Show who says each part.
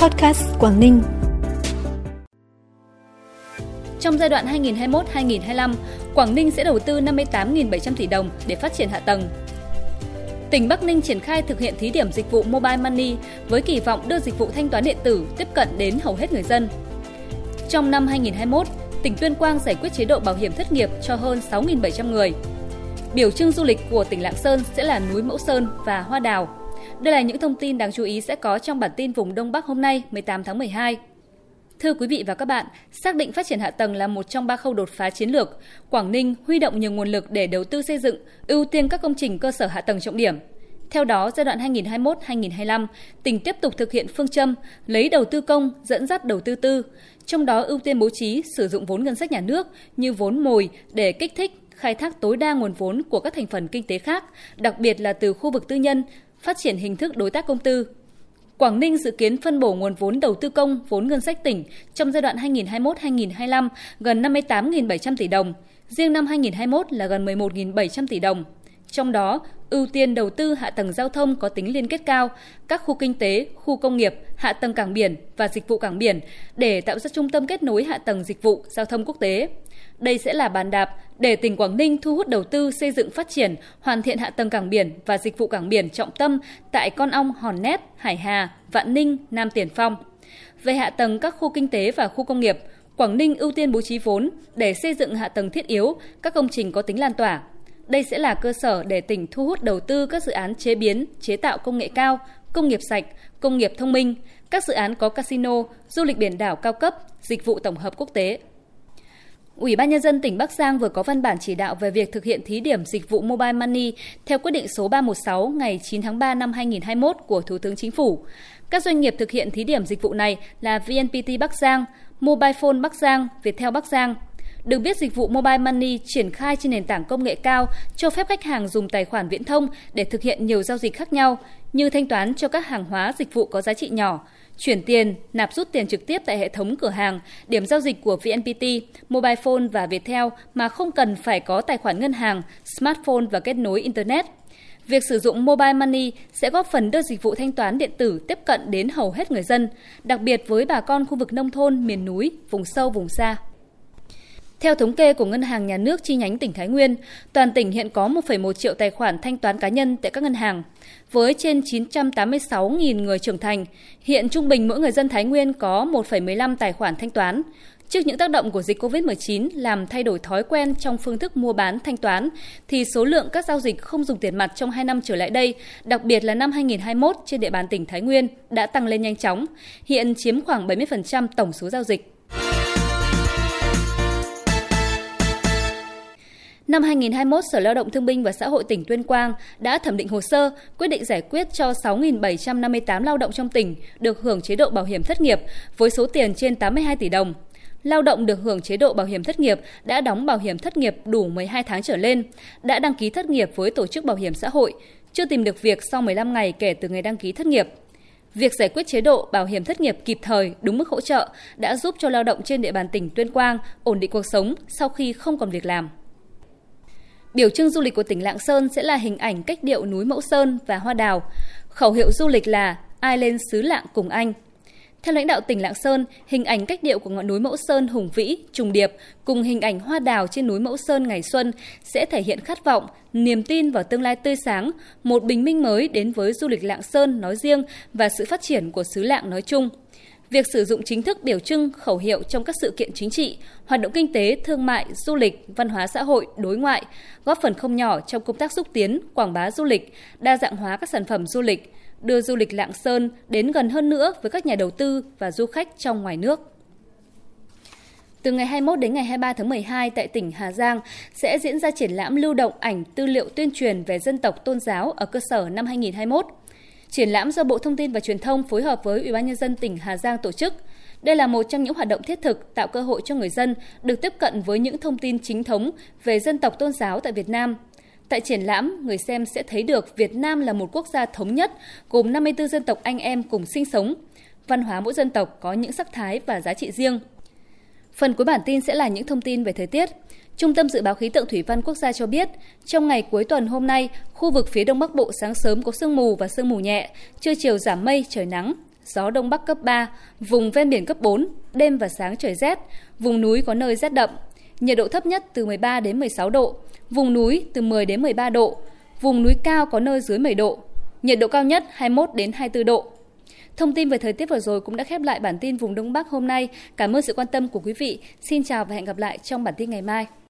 Speaker 1: Podcast Quảng Ninh.
Speaker 2: Trong giai đoạn 2021-2025, Quảng Ninh sẽ đầu tư 58.700 tỷ đồng để phát triển hạ tầng. Tỉnh Bắc Ninh triển khai thực hiện thí điểm dịch vụ Mobile Money với kỳ vọng đưa dịch vụ thanh toán điện tử tiếp cận đến hầu hết người dân. Trong năm 2021, tỉnh Tuyên Quang giải quyết chế độ bảo hiểm thất nghiệp cho hơn 6.700 người. Biểu trưng du lịch của tỉnh Lạng Sơn sẽ là núi Mẫu Sơn và Hoa Đào. Đây là những thông tin đáng chú ý sẽ có trong bản tin vùng Đông Bắc hôm nay 18 tháng 12. Thưa quý vị và các bạn, xác định phát triển hạ tầng là một trong ba khâu đột phá chiến lược. Quảng Ninh huy động nhiều nguồn lực để đầu tư xây dựng, ưu tiên các công trình cơ sở hạ tầng trọng điểm. Theo đó, giai đoạn 2021-2025, tỉnh tiếp tục thực hiện phương châm lấy đầu tư công dẫn dắt đầu tư tư, trong đó ưu tiên bố trí sử dụng vốn ngân sách nhà nước như vốn mồi để kích thích khai thác tối đa nguồn vốn của các thành phần kinh tế khác, đặc biệt là từ khu vực tư nhân, phát triển hình thức đối tác công tư. Quảng Ninh dự kiến phân bổ nguồn vốn đầu tư công, vốn ngân sách tỉnh trong giai đoạn 2021-2025 gần 58.700 tỷ đồng, riêng năm 2021 là gần 11.700 tỷ đồng. Trong đó, ưu tiên đầu tư hạ tầng giao thông có tính liên kết cao, các khu kinh tế, khu công nghiệp, hạ tầng cảng biển và dịch vụ cảng biển để tạo ra trung tâm kết nối hạ tầng dịch vụ giao thông quốc tế. Đây sẽ là bàn đạp để tỉnh Quảng Ninh thu hút đầu tư xây dựng phát triển, hoàn thiện hạ tầng cảng biển và dịch vụ cảng biển trọng tâm tại Con Ong, Hòn Nét, Hải Hà, Vạn Ninh, Nam Tiền Phong. Về hạ tầng các khu kinh tế và khu công nghiệp, Quảng Ninh ưu tiên bố trí vốn để xây dựng hạ tầng thiết yếu, các công trình có tính lan tỏa. Đây sẽ là cơ sở để tỉnh thu hút đầu tư các dự án chế biến, chế tạo công nghệ cao, công nghiệp sạch, công nghiệp thông minh, các dự án có casino, du lịch biển đảo cao cấp, dịch vụ tổng hợp quốc tế. Ủy ban Nhân dân tỉnh Bắc Giang vừa có văn bản chỉ đạo về việc thực hiện thí điểm dịch vụ Mobile Money theo quyết định số 316 ngày 9 tháng 3 năm 2021 của Thủ tướng Chính phủ. Các doanh nghiệp thực hiện thí điểm dịch vụ này là VNPT Bắc Giang, Mobile Phone Bắc Giang, Viettel Bắc Giang. Được biết dịch vụ Mobile Money triển khai trên nền tảng công nghệ cao cho phép khách hàng dùng tài khoản viễn thông để thực hiện nhiều giao dịch khác nhau như thanh toán cho các hàng hóa dịch vụ có giá trị nhỏ, chuyển tiền, nạp rút tiền trực tiếp tại hệ thống cửa hàng, điểm giao dịch của VNPT, Mobile Phone và Viettel mà không cần phải có tài khoản ngân hàng, smartphone và kết nối Internet. Việc sử dụng mobile money sẽ góp phần đưa dịch vụ thanh toán điện tử tiếp cận đến hầu hết người dân, đặc biệt với bà con khu vực nông thôn, miền núi, vùng sâu, vùng xa. Theo thống kê của Ngân hàng Nhà nước chi nhánh tỉnh Thái Nguyên, toàn tỉnh hiện có 1,1 triệu tài khoản thanh toán cá nhân tại các ngân hàng. Với trên 986.000 người trưởng thành, hiện trung bình mỗi người dân Thái Nguyên có 1,15 tài khoản thanh toán. Trước những tác động của dịch COVID-19 làm thay đổi thói quen trong phương thức mua bán thanh toán, thì số lượng các giao dịch không dùng tiền mặt trong 2 năm trở lại đây, đặc biệt là năm 2021 trên địa bàn tỉnh Thái Nguyên đã tăng lên nhanh chóng, hiện chiếm khoảng 70% tổng số giao dịch. Năm 2021, Sở Lao động Thương binh và Xã hội tỉnh Tuyên Quang đã thẩm định hồ sơ, quyết định giải quyết cho 6.758 lao động trong tỉnh được hưởng chế độ bảo hiểm thất nghiệp với số tiền trên 82 tỷ đồng. Lao động được hưởng chế độ bảo hiểm thất nghiệp đã đóng bảo hiểm thất nghiệp đủ 12 tháng trở lên, đã đăng ký thất nghiệp với tổ chức bảo hiểm xã hội, chưa tìm được việc sau 15 ngày kể từ ngày đăng ký thất nghiệp. Việc giải quyết chế độ bảo hiểm thất nghiệp kịp thời, đúng mức hỗ trợ đã giúp cho lao động trên địa bàn tỉnh Tuyên Quang ổn định cuộc sống sau khi không còn việc làm. Biểu trưng du lịch của tỉnh Lạng Sơn sẽ là hình ảnh cách điệu núi Mẫu Sơn và hoa đào. Khẩu hiệu du lịch là ai lên xứ Lạng cùng anh. Theo lãnh đạo tỉnh Lạng Sơn, hình ảnh cách điệu của ngọn núi Mẫu Sơn hùng vĩ, trùng điệp cùng hình ảnh hoa đào trên núi Mẫu Sơn ngày xuân sẽ thể hiện khát vọng, niềm tin vào tương lai tươi sáng, một bình minh mới đến với du lịch Lạng Sơn nói riêng và sự phát triển của xứ Lạng nói chung. Việc sử dụng chính thức biểu trưng, khẩu hiệu trong các sự kiện chính trị, hoạt động kinh tế, thương mại, du lịch, văn hóa xã hội, đối ngoại, góp phần không nhỏ trong công tác xúc tiến, quảng bá du lịch, đa dạng hóa các sản phẩm du lịch, đưa du lịch Lạng Sơn đến gần hơn nữa với các nhà đầu tư và du khách trong ngoài nước. Từ ngày 21 đến ngày 23 tháng 12 tại tỉnh Hà Giang sẽ diễn ra triển lãm lưu động ảnh tư liệu tuyên truyền về dân tộc tôn giáo ở cơ sở năm 2021. Triển lãm do Bộ Thông tin và Truyền thông phối hợp với Ủy ban nhân dân tỉnh Hà Giang tổ chức. Đây là một trong những hoạt động thiết thực tạo cơ hội cho người dân được tiếp cận với những thông tin chính thống về dân tộc tôn giáo tại Việt Nam. Tại triển lãm, người xem sẽ thấy được Việt Nam là một quốc gia thống nhất, gồm 54 dân tộc anh em cùng sinh sống. Văn hóa mỗi dân tộc có những sắc thái và giá trị riêng. Phần cuối bản tin sẽ là những thông tin về thời tiết. Trung tâm Dự báo Khí tượng Thủy văn Quốc gia cho biết, trong ngày cuối tuần hôm nay, khu vực phía Đông Bắc Bộ sáng sớm có sương mù và sương mù nhẹ, trưa chiều giảm mây, trời nắng. gió đông bắc cấp 3, vùng ven biển cấp 4, đêm và sáng trời rét, vùng núi có nơi rét đậm. Nhiệt độ thấp nhất từ 13 đến 16 độ, vùng núi từ 10 đến 13 độ, vùng núi cao có nơi dưới 10 độ. Nhiệt độ cao nhất 21 đến 24 độ. Thông tin về thời tiết vừa rồi cũng đã khép lại bản tin vùng Đông Bắc hôm nay. Cảm ơn sự quan tâm của quý vị. Xin chào và hẹn gặp lại trong bản tin ngày mai.